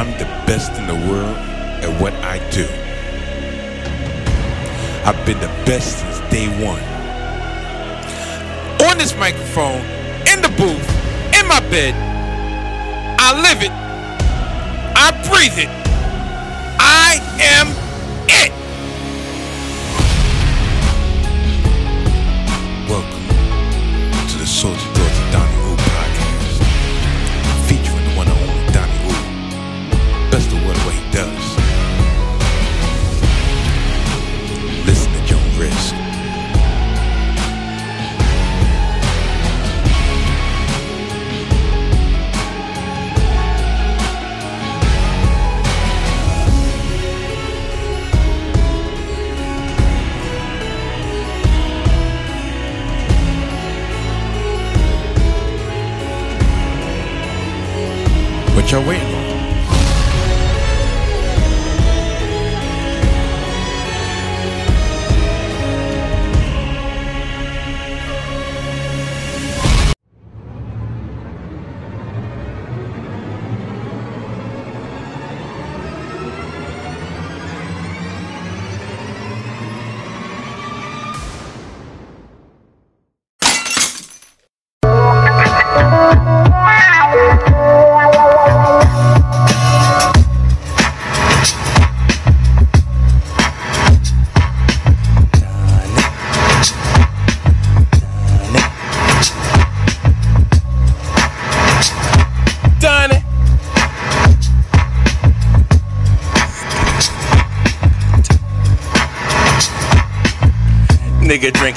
I'm the best in the world at what I do. I've been the best since day one. On this microphone, in the booth, in my bed, I live it. I breathe it. I am What y'all waiting?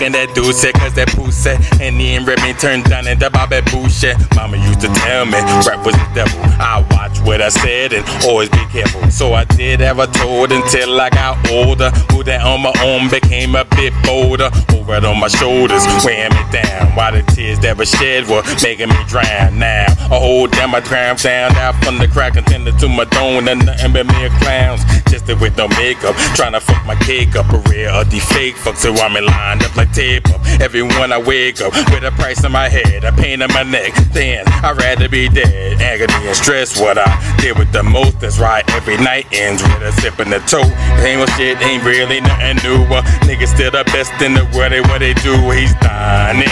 Drinking that douce cause that pussy And then Remy turned down into Bobby Boucher. Mama used to tell me rap was the devil. I what I said and always be careful. So I did have a told until I got older. Moved that on my own became a bit bolder. Over it on my shoulders weighing me down. While the tears that were shed were making me drown. Now I hold down my crown sound out from the crack intended to my dome And nothing but mere clowns. Just with no makeup Trying to fuck my cake up. A real the fake fuck so I'm in lined up like tape up. Everyone I wake up with a price on my head A pain in my neck. Then I'd rather be dead. Agony and stress what I did with the most That's right every night ends with a sip in the toe Same old shit ain't really nothing new uh, Niggas still the best in the world at what they do He's dying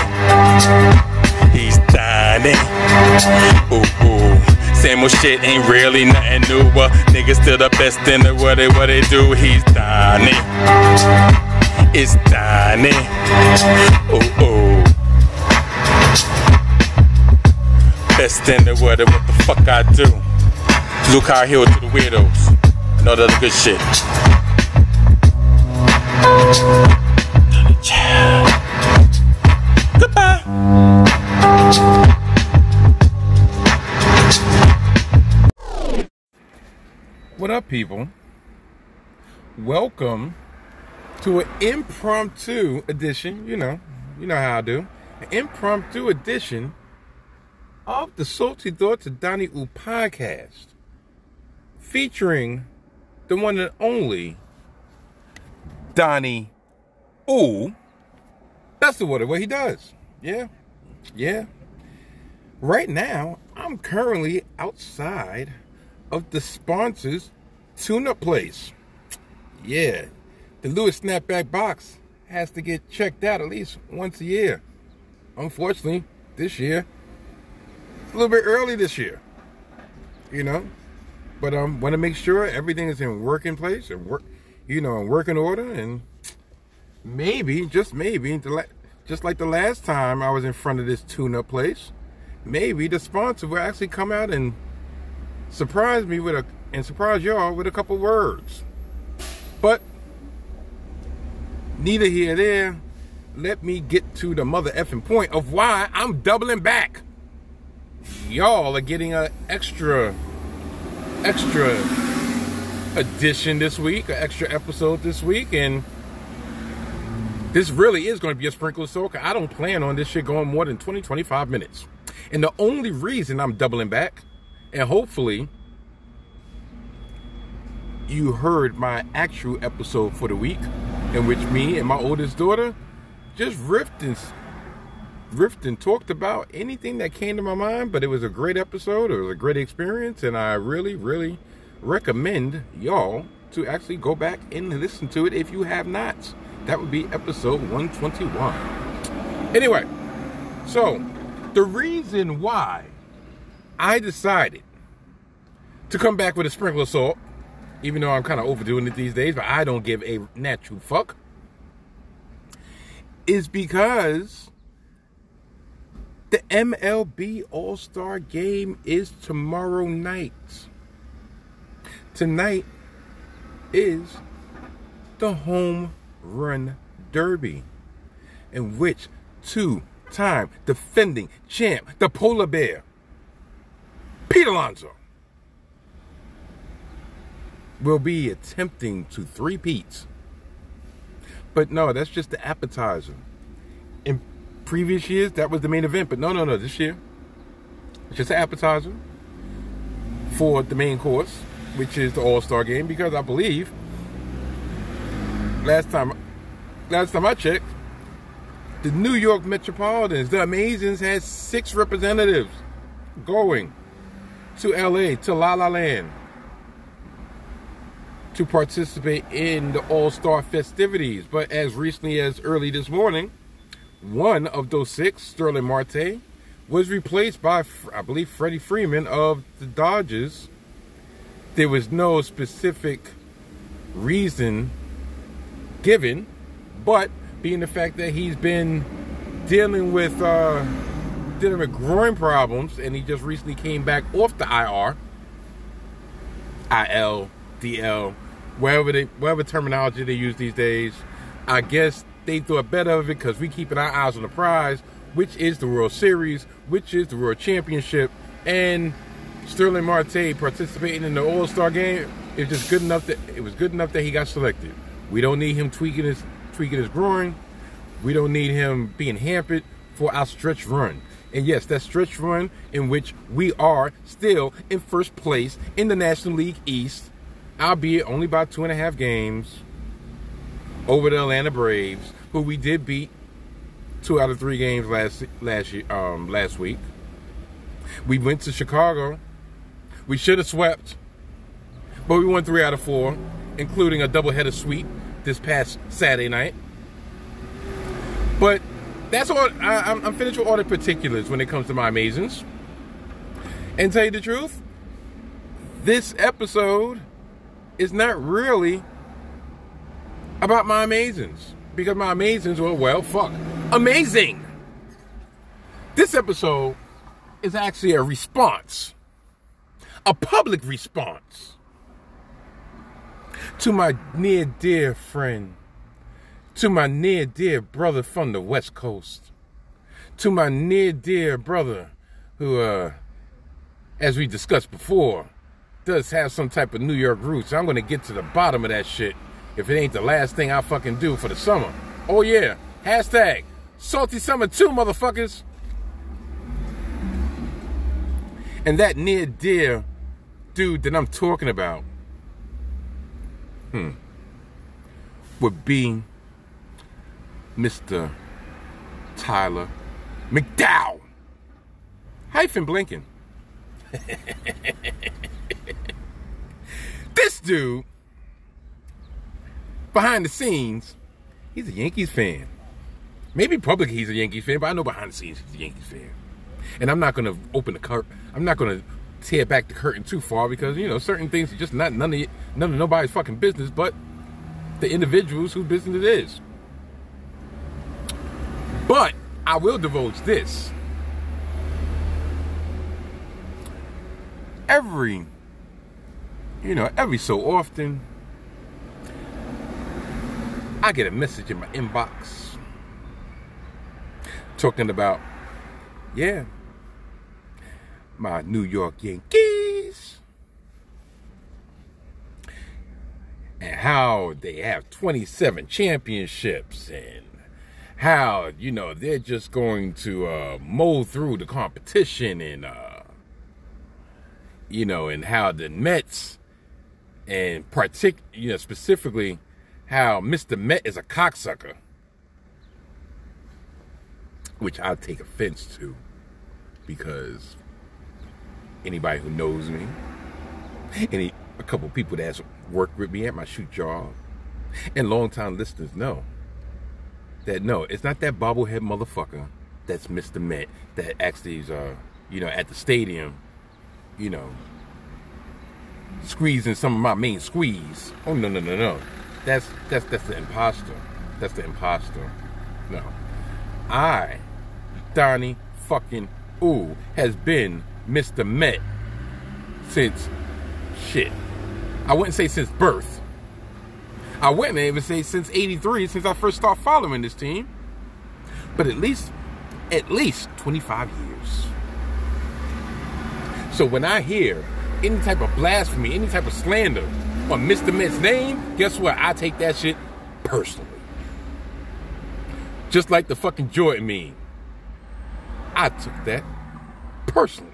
He's dying Ooh ooh same old shit ain't really nothing new. Uh, niggas still the best in the world at what they do. He's Donnie. It's Donnie. Oh, oh. Best in the world at what the fuck I do. Luke High Hill to the weirdos. And all that other good shit. Goodbye. What up, people? Welcome to an impromptu edition. You know, you know how I do. An impromptu edition of the Salty Thoughts of Donnie U podcast, featuring the one and only Donnie Ooh. That's the what he does. Yeah, yeah. Right now, I'm currently outside of the sponsors tune-up place. Yeah, the Lewis Snapback box has to get checked out at least once a year. Unfortunately, this year it's a little bit early this year. You know, but I um, want to make sure everything is in working place and work, you know, in working order, and maybe, just maybe, just like the last time I was in front of this tune-up place, maybe the sponsor will actually come out and surprise me with a and surprise y'all with a couple words. But neither here there. Let me get to the mother effing point of why I'm doubling back. Y'all are getting an extra, extra edition this week, an extra episode this week, and this really is going to be a sprinkle of soca. I don't plan on this shit going more than 20, 25 minutes. And the only reason I'm doubling back, and hopefully you heard my actual episode for the week, in which me and my oldest daughter just riffed and riffed and talked about anything that came to my mind. But it was a great episode. It was a great experience, and I really, really recommend y'all to actually go back and listen to it if you have not. That would be episode 121. Anyway, so the reason why I decided to come back with a sprinkle of salt, even though I'm kind of overdoing it these days, but I don't give a natural fuck, is because the MLB All Star game is tomorrow night. Tonight is the Home Run Derby, in which two time defending champ, the Polar Bear, Pete Alonso, will be attempting to three peats. But no, that's just the appetizer. Previous years, that was the main event, but no, no, no, this year, it's just an appetizer for the main course, which is the All Star game, because I believe last time, last time I checked, the New York Metropolitans, the Amazons, had six representatives going to LA, to La La Land, to participate in the All Star festivities. But as recently as early this morning, one of those six, Starling Marte, was replaced by, I believe, Freddie Freeman of the Dodgers. There was no specific reason given, but being the fact that he's been dealing with uh, dealing with groin problems, and he just recently came back off the IR, IL, DL, whatever they whatever terminology they use these days. I guess they thought better of it because we keeping our eyes on the prize, which is the World Series, which is the World Championship, and Starling Marte participating in the All Star game is just good enough that it was good enough that he got selected. We don't need him tweaking his tweaking his groin. We don't need him being hampered for our stretch run. And yes, that stretch run in which we are still in first place in the National League East, albeit only by two and a half games over the Atlanta Braves, who we did beat two out of three games last last year, um, last week. We went to Chicago. We should have swept, but we won three out of four, including a doubleheader sweep this past Saturday night. But that's all. I, am finished with all the particulars when it comes to my amazings. And tell you the truth, this episode is not really about my amazings because my amazings were well, fuck, amazing. This episode is actually a response, a public response to my near dear friend, to my near dear brother from the West Coast, to my near dear brother who, uh, as we discussed before, does have some type of New York roots. I'm gonna get to the bottom of that shit if it ain't the last thing I fucking do for the summer. Oh yeah, hashtag salty summer too, motherfuckers. And that near dear dude that I'm talking about hmm, would be Mr. Tyler McDowell hyphen Blinken. this dude, behind the scenes, he's a Yankees fan. Maybe publicly he's a Yankees fan, but I know behind the scenes he's a Yankees fan. And I'm not to open the curtain. I'm not to tear back the curtain too far because you know certain things are just not none of none of nobody's fucking business, but the individuals whose business it is. But I will divulge this. Every, you know, every so often, I get a message in my inbox talking about, yeah, my New York Yankees. And how they have 27 championships and how, you know, they're just going to uh, mow through the competition and, uh, you know, and how the Mets and partic- you know, specifically how Mr. Met is a cocksucker, which I take offense to because anybody who knows me, any a couple people that's worked with me at my shoot job, and longtime listeners know that no, it's not that bobblehead motherfucker that's Mr. Met that actually is, uh, you know, at the stadium, you know, squeezing some of my main squeeze. Oh no no no no, that's that's that's the imposter. That's the imposter. No, I, Donnie fucking Ooh, has been Mr. Met since shit. I wouldn't say since birth. I wouldn't even say since 83, since I first started following this team. But at least, at least 25 years. So when I hear any type of blasphemy, any type of slander on Mr. Met's name, guess what? I take that shit personally. Just like the fucking Jordan meme. I took that personally.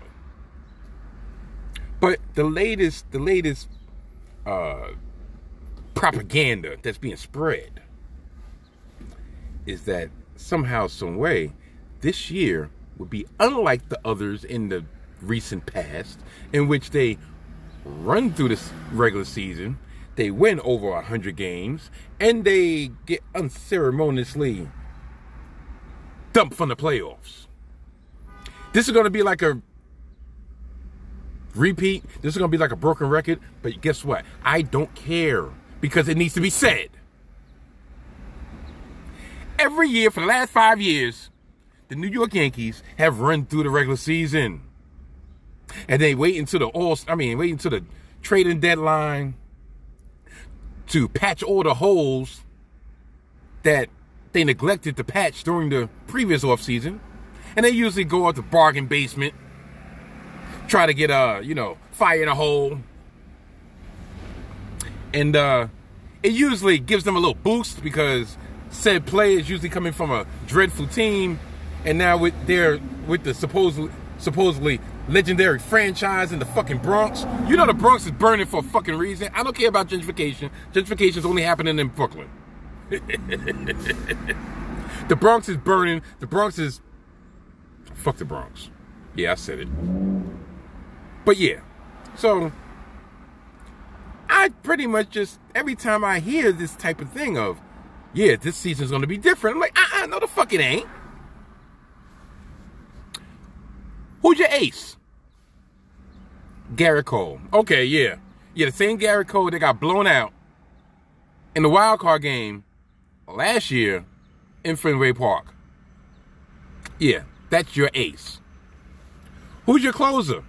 But the latest, the latest uh, propaganda that's being spread is that somehow, some way, this year would be unlike the others in the recent past, in which they run through this regular season, they win over 100 games, and they get unceremoniously dumped from the playoffs. This is going to be like a repeat. This is going to be like a broken record. But guess what? I don't care because it needs to be said. Every year for the last five years, the New York Yankees have run through the regular season. And they wait until the all I mean, wait until the trading deadline to patch all the holes that they neglected to patch during the previous offseason. And they usually go out to bargain basement, try to get a, you know, fire in a hole. And uh it usually gives them a little boost because said play is usually coming from a dreadful team, and now with their with the supposedly supposedly legendary franchise in the fucking Bronx. You know the Bronx is burning for a fucking reason. I don't care about gentrification. Gentrification is only happening in Brooklyn. the Bronx is burning. The Bronx is fuck the Bronx. Yeah, I said it. But yeah, so I pretty much just every time I hear this type of thing of, yeah, this season's gonna be different. I'm like, uh, uh no, the fuck it ain't. Who's your ace? Gerrit Cole. Okay, yeah, yeah, the same Gerrit Cole that got blown out in the wild card game last year in Fenway Park. Yeah, that's your ace. Who's your closer?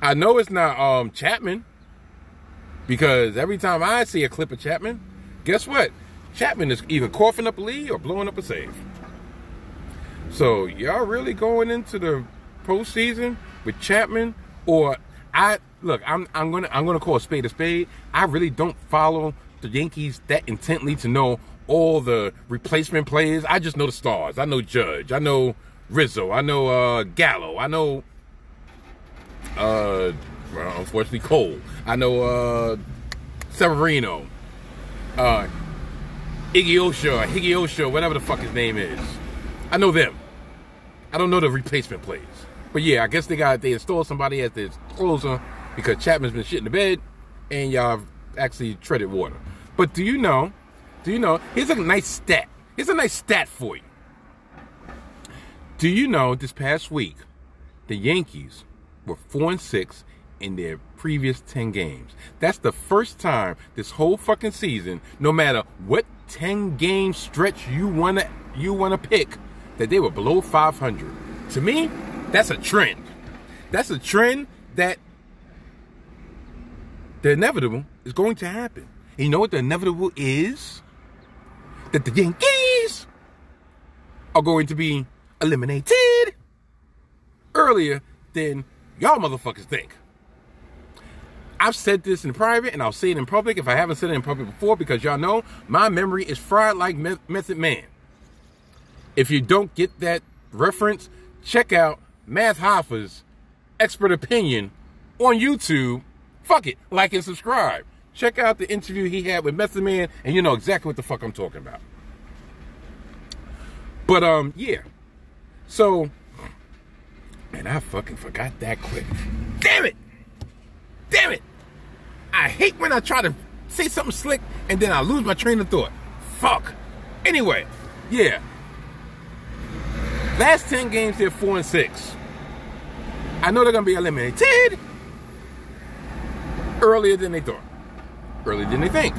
I know it's not um Chapman. Because every time I see a clip of Chapman, guess what? Chapman is either coughing up a lead or blowing up a save. So y'all really going into the postseason with Chapman, or I look, I'm I'm gonna I'm gonna call a spade a spade. I really don't follow the Yankees that intently to know all the replacement players. I just know the stars. I know Judge. I know Rizzo. I know uh, Gallo. I know uh, well, unfortunately Cole. I know uh, Severino, uh, Iggy Higgy whatever the fuck his name is. I know them. I don't know the replacement plays. But yeah, I guess they got they installed somebody as their closer because Chapman's been shit in the bed and y'all actually treaded water. But do you know? Do you know? Here's a nice stat. Here's a nice stat for you. Do you know this past week the Yankees were four and six in their previous 10 games. That's the first time this whole fucking season, no matter what 10 game stretch you want to you want to pick, that they were below 500. To me, that's a trend. That's a trend that the inevitable is going to happen. And you know what the inevitable is? That the Yankees are going to be eliminated earlier than y'all motherfuckers think. I've said this in private and I'll say it in public if I haven't said it in public before because y'all know my memory is fried like Method Man. If you don't get that reference, check out Math Hoffa's expert opinion on YouTube. Fuck it, like and subscribe. Check out the interview he had with Method Man and you know exactly what the fuck I'm talking about. But um yeah. So and I fucking forgot that quick. Damn it! Damn it! I hate when I try to say something slick and then I lose my train of thought. Fuck. Anyway, yeah. Last 10 games, they're 4 and 6. I know they're going to be eliminated earlier than they thought, earlier than they think.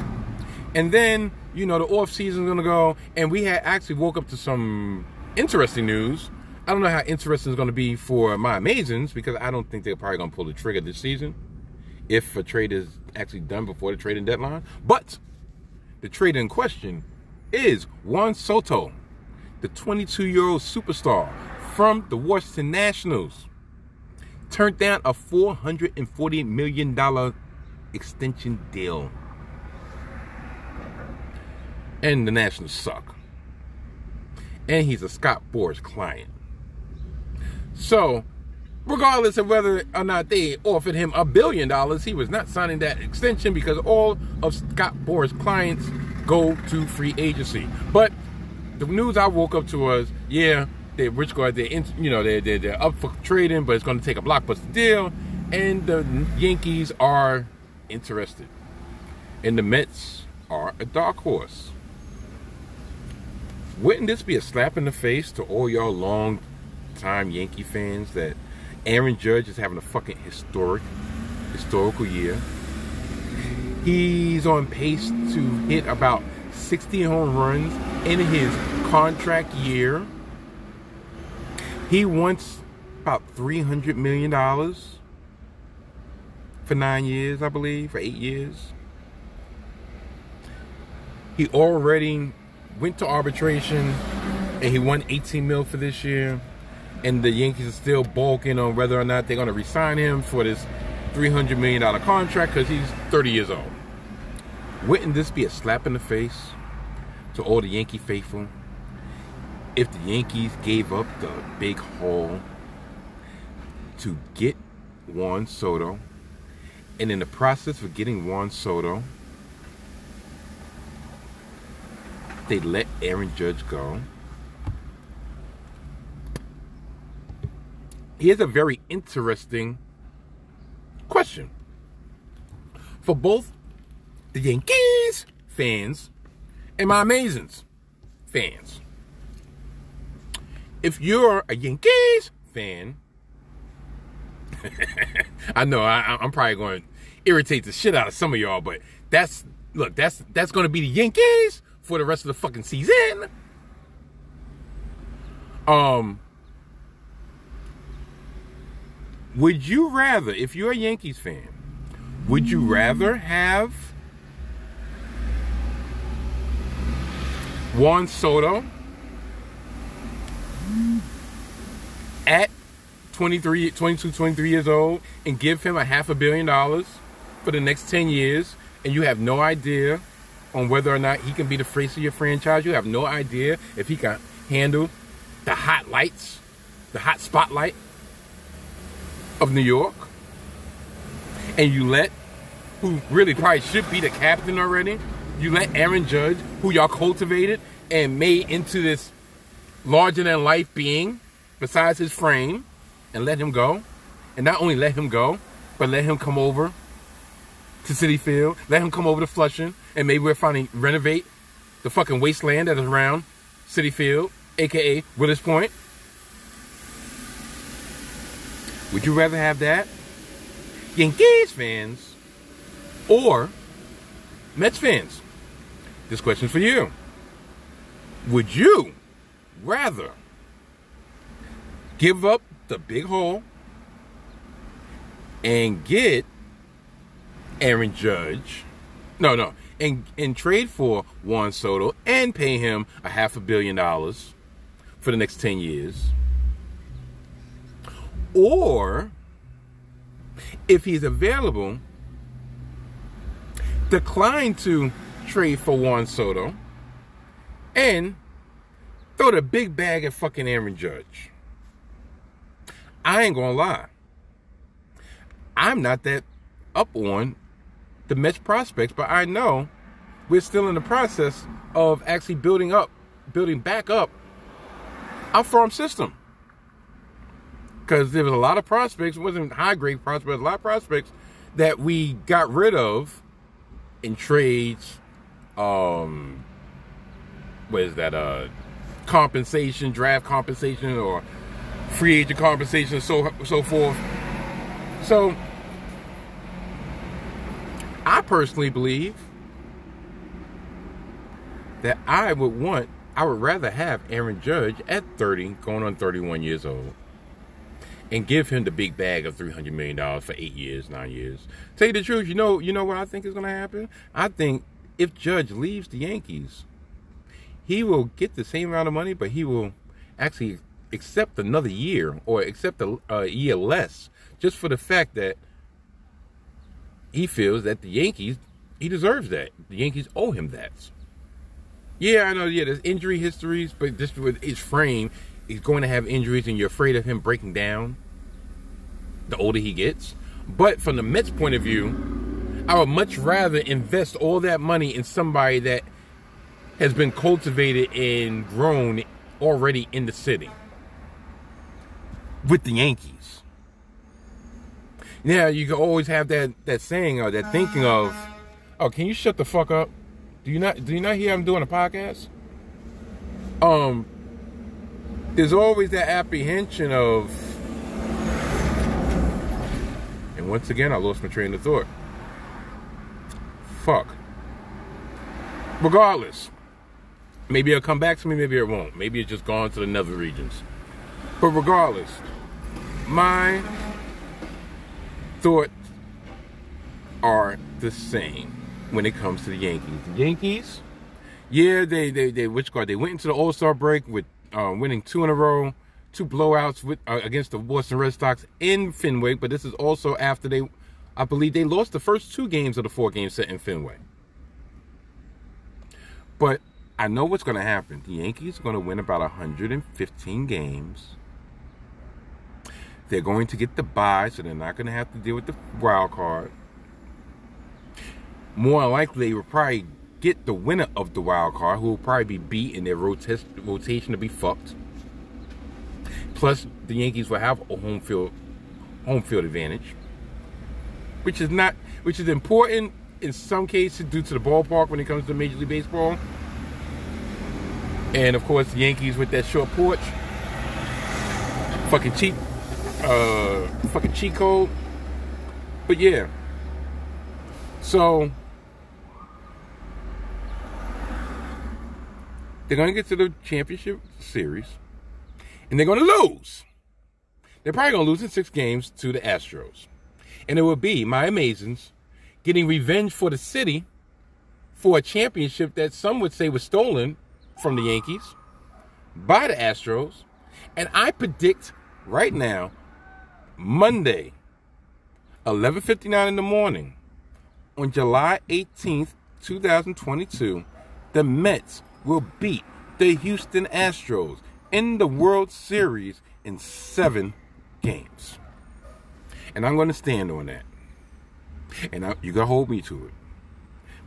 And then, you know, the off season's going to go, and we had actually woke up to some interesting news. I don't know how interesting it's going to be for my Amazons because I don't think they're probably going to pull the trigger this season if a trade is actually done before the trading deadline. But the trade in question is Juan Soto, the 22 year old superstar from the Washington Nationals, turned down a $440 million extension deal. And the Nationals suck. And he's a Scott Boras client. So, regardless of whether or not they offered him a billion dollars, he was not signing that extension because all of Scott Boras' clients go to free agency. But the news I woke up to was, yeah, they rich guard, they're you know they they they're up for trading, but it's going to take a blockbuster deal, and the Yankees are interested, and the Mets are a dark horse. Wouldn't this be a slap in the face to all y'all long time Yankee fans that Aaron Judge is having a fucking historic, historical year. He's on pace to hit about 60 home runs in his contract year. He wants about $300 million for nine years, I believe, for eight years. He already went to arbitration and he won 18 mil for this year and the Yankees are still balking on whether or not they're going to resign him for this $300 million contract because he's 30 years old. Wouldn't this be a slap in the face to all the Yankee faithful if the Yankees gave up the big haul to get Juan Soto, and in the process of getting Juan Soto, they let Aaron Judge go? here's a very interesting question for both the Yankees fans and my Amazons fans. If you're a Yankees fan, I know I, am probably going to irritate the shit out of some of y'all, but that's look, that's that's going to be the Yankees for the rest of the fucking season. Um, would you rather, if you're a Yankees fan, would you rather have Juan Soto at 23, 22, 23 years old and give him a half a billion dollars for the next 10 years and you have no idea on whether or not he can be the face of your franchise. You have no idea if he can handle the hot lights, the hot spotlight of New York, and you let who really probably should be the captain already, you let Aaron Judge, who y'all cultivated and made into this larger than life being, besides his frame, and let him go. And not only let him go, but let him come over to Citi Field, let him come over to Flushing, and maybe we'll finally renovate the fucking wasteland that is around Citi Field, aka Willets Point. Would you rather have that? Yankees fans or Mets fans? This question's for you. Would you rather give up the big hole and get Aaron Judge? No, no. And, and trade for Juan Soto and pay him a half a billion dollars for the next 10 years or, if he's available, decline to trade for Juan Soto and throw the big bag at fucking Aaron Judge. I ain't gonna lie. I'm not that up on the Mets prospects, but I know we're still in the process of actually building up, building back up our farm system because there was a lot of prospects, wasn't high grade prospects, a lot of prospects that we got rid of in trades, um, what is that, uh, compensation, draft compensation, or free agent compensation, so so forth. So, I personally believe that I would want, I would rather have Aaron Judge at 30, going on 31 years old, and give him the big bag of $300 million for eight years, nine years. Tell you the truth, you know, you know what I think is going to happen? I think if Judge leaves the Yankees, he will get the same amount of money, but he will actually accept another year or accept a, a year less just for the fact that he feels that the Yankees, he deserves that. The Yankees owe him that. Yeah, I know. Yeah, there's injury histories, but just with his frame, he's going to have injuries, and you're afraid of him breaking down the older he gets. But from the Mets' point of view, I would much rather invest all that money in somebody that has been cultivated and grown already in the city with the Yankees. Now you can always have that that saying or that thinking of, oh, can you shut the fuck up? Do you not do you not hear I'm doing a podcast? Um, there's always that apprehension of, and once again I lost my train of thought. Fuck. Regardless, maybe it'll come back to me, maybe it won't. Maybe it's just gone to the nether regions. But regardless, my thoughts are the same when it comes to the Yankees. The Yankees, yeah, they they they which card they went into the All Star break with uh, winning two in a row, two blowouts with uh, against the Boston Red Sox in Fenway. But this is also after they, I believe, they lost the first two games of the four game set in Fenway. But I know what's going to happen. The Yankees are going to win about 115 games. They're going to get the bye, so they're not going to have to deal with the wild card. More likely, they will probably get the winner of the wild card, who will probably be beat in their rotation to be fucked. Plus, the Yankees will have a home field home field advantage, which is not which is important in some cases due to the ballpark when it comes to Major League Baseball. And of course, the Yankees with that short porch, fucking cheap uh, fucking cheat code. But yeah. So they're gonna get to the championship series and they're gonna lose. They're probably gonna lose in six games to the Astros. And it will be my Amazons getting revenge for the city for a championship that some would say was stolen from the Yankees by the Astros. And I predict right now Monday, 11:59 in the morning, on July 18th, 2022, the Mets will beat the Houston Astros in the World Series in 7 games. And I'm going to stand on that. And I, you to hold me to it.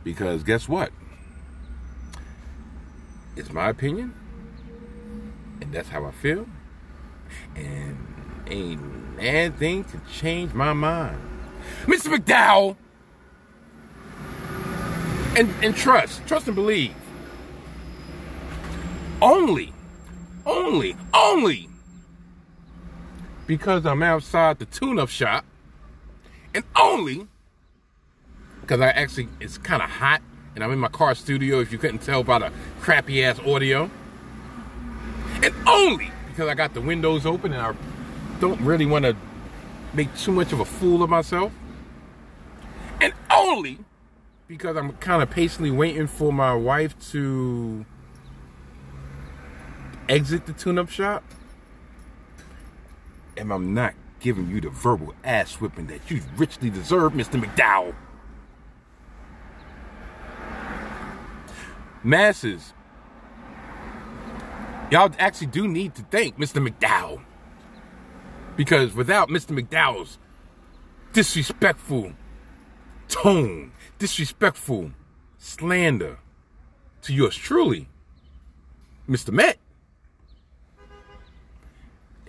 Because guess what? It's my opinion. And that's how I feel. And ain't anything to change my mind. Mr. McDowell! And, and trust, trust and believe. Only, only, only because I'm outside the tune up shop, and only because I actually, it's kind of hot, and I'm in my car studio if you couldn't tell by the crappy ass audio, and only because I got the windows open and I don't really want to make too much of a fool of myself. And only because I'm kind of patiently waiting for my wife to exit the tune up shop. And I'm not giving you the verbal ass whipping that you richly deserve, Mr. McDowell. Masses, y'all actually do need to thank Mr. McDowell. Because without Mr. McDowell's disrespectful tone, disrespectful slander to yours truly, Mr. Met,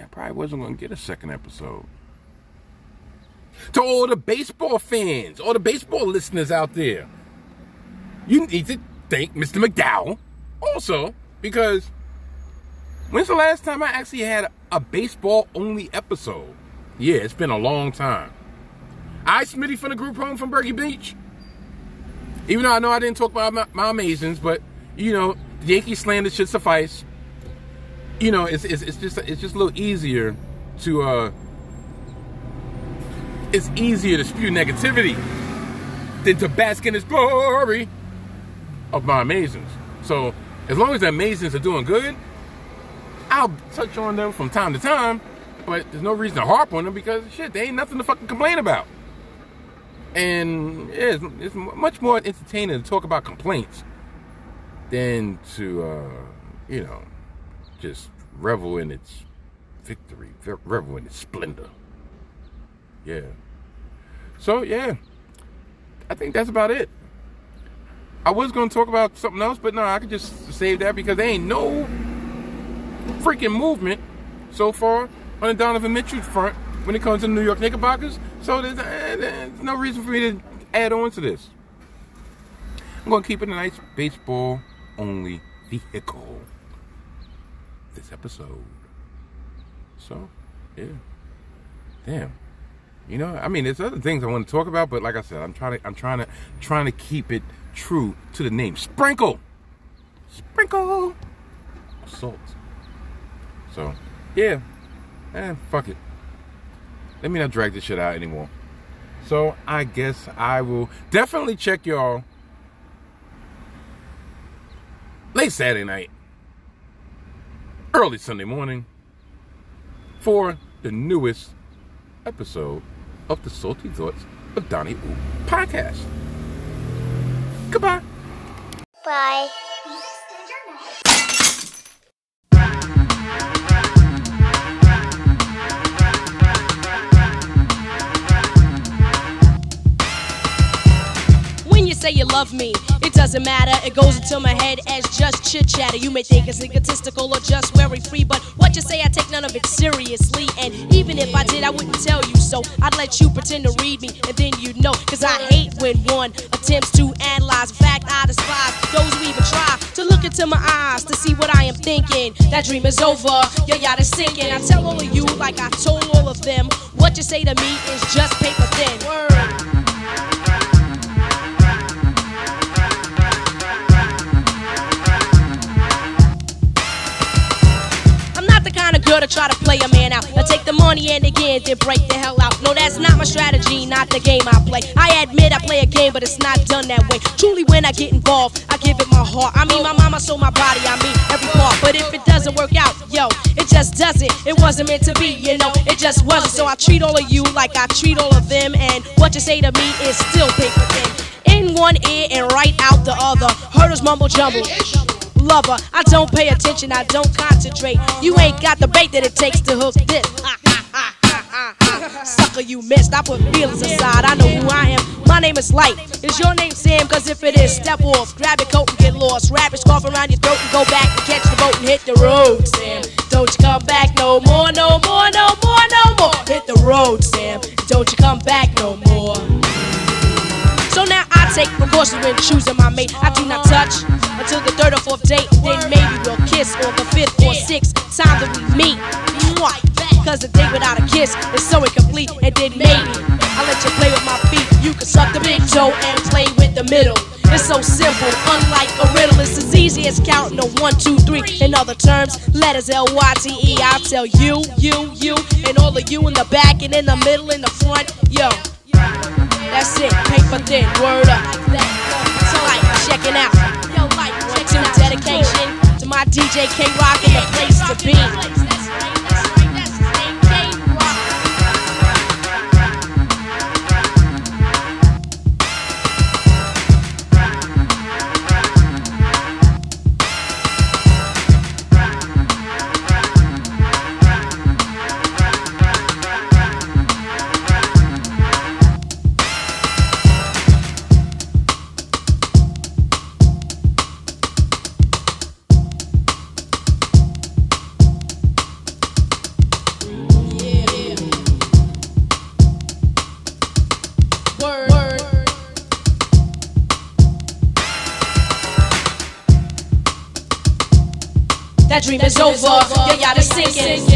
I probably wasn't going to get a second episode. to all the baseball fans, all the baseball listeners out there. You need to thank Mr. McDowell also because when's the last time I actually had a baseball only episode? Yeah, it's been a long time. I, Smitty from the group home from Bergy Beach. Even though I know I didn't talk about my, my amazings, but you know, the Yankee slander should suffice. You know, it's, it's it's just it's just a little easier to uh it's easier to spew negativity than to bask in this glory of my amazings. So as long as the amazings are doing good, I'll touch on them from time to time, but there's no reason to harp on them because shit, they ain't nothing to fucking complain about. And yeah, it's, it's much more entertaining to talk about complaints than to, uh, you know, just revel in its victory, revel in its splendor. Yeah. So, yeah, I think that's about it. I was going to talk about something else, but no, I could just save that because there ain't no freaking movement so far on the Donovan Mitchell front when it comes to New York Knickerbockers. So there's, uh, there's no reason for me to add on to this. I'm going to keep it a nice baseball only vehicle this episode. So, yeah. Damn. You know, I mean, there's other things I want to talk about, but like I said, I'm trying to, I'm trying to, trying to keep it true to the name. Sprinkle, sprinkle, salt. So, yeah, eh, fuck it. Let me not drag this shit out anymore. So I guess I will definitely check y'all late Saturday night, early Sunday morning for the newest episode of the Salty Thoughts of Donnie Ooh podcast. Goodbye. Bye. Say you love me, it doesn't matter. It goes into my head as just chit chatter. You may think it's egotistical or just very free, but what you say, I take none of it seriously. And even if I did, I wouldn't tell you so. I'd let you pretend to read me, and then you'd know. Cause I hate when one attempts to analyze. In fact, I despise those who even try to look into my eyes to see what I am thinking. That dream is over, your yacht is sinking. I tell all of you, like I told all of them, what you say to me is just paper thin. Word. Girl to try to play a man out. I take the money and again, then break the hell out. No, that's not my strategy, not the game I play. I admit I play a game, but it's not done that way. Truly, when I get involved, I give it my heart. I mean, my mama sold my body, I mean, every part. But if it doesn't work out, yo, it just doesn't. It wasn't meant to be, you know, it just wasn't. So I treat all of you like I treat all of them, and what you say to me is still paper thin. In one ear and right out the other. Herders mumble jumble lover. I don't pay attention, I don't concentrate. You ain't got the bait that it takes to hook this. Sucker, you missed. I put feelings aside. I know who I am. My name is Lyte. Is your name Sam? Cause if it is, step off. Grab your coat and get lost. Wrap your scarf around your throat and go back and catch the boat and hit the road, Sam. Don't you come back no more, no more, no more, no more. Hit the road, Sam. Don't you come back no more. I take precautions when choosing my mate. I do not touch until the third or fourth date. Then maybe we'll kiss on the fifth or sixth time that we meet. Cause a date without a kiss is so incomplete. And then maybe I let you play with my feet. You can suck the big toe and play with the middle. It's so simple, unlike a riddle. It's as easy as counting a one, two, three. In other terms, letters L Y T E. I'll tell you, you, you, and all of you in the back and in the middle, in the front. Yo, that's it, paper thin, word up. So like, checking out. One, two, dedication to my DJ K Rock and the place to be. Yeah,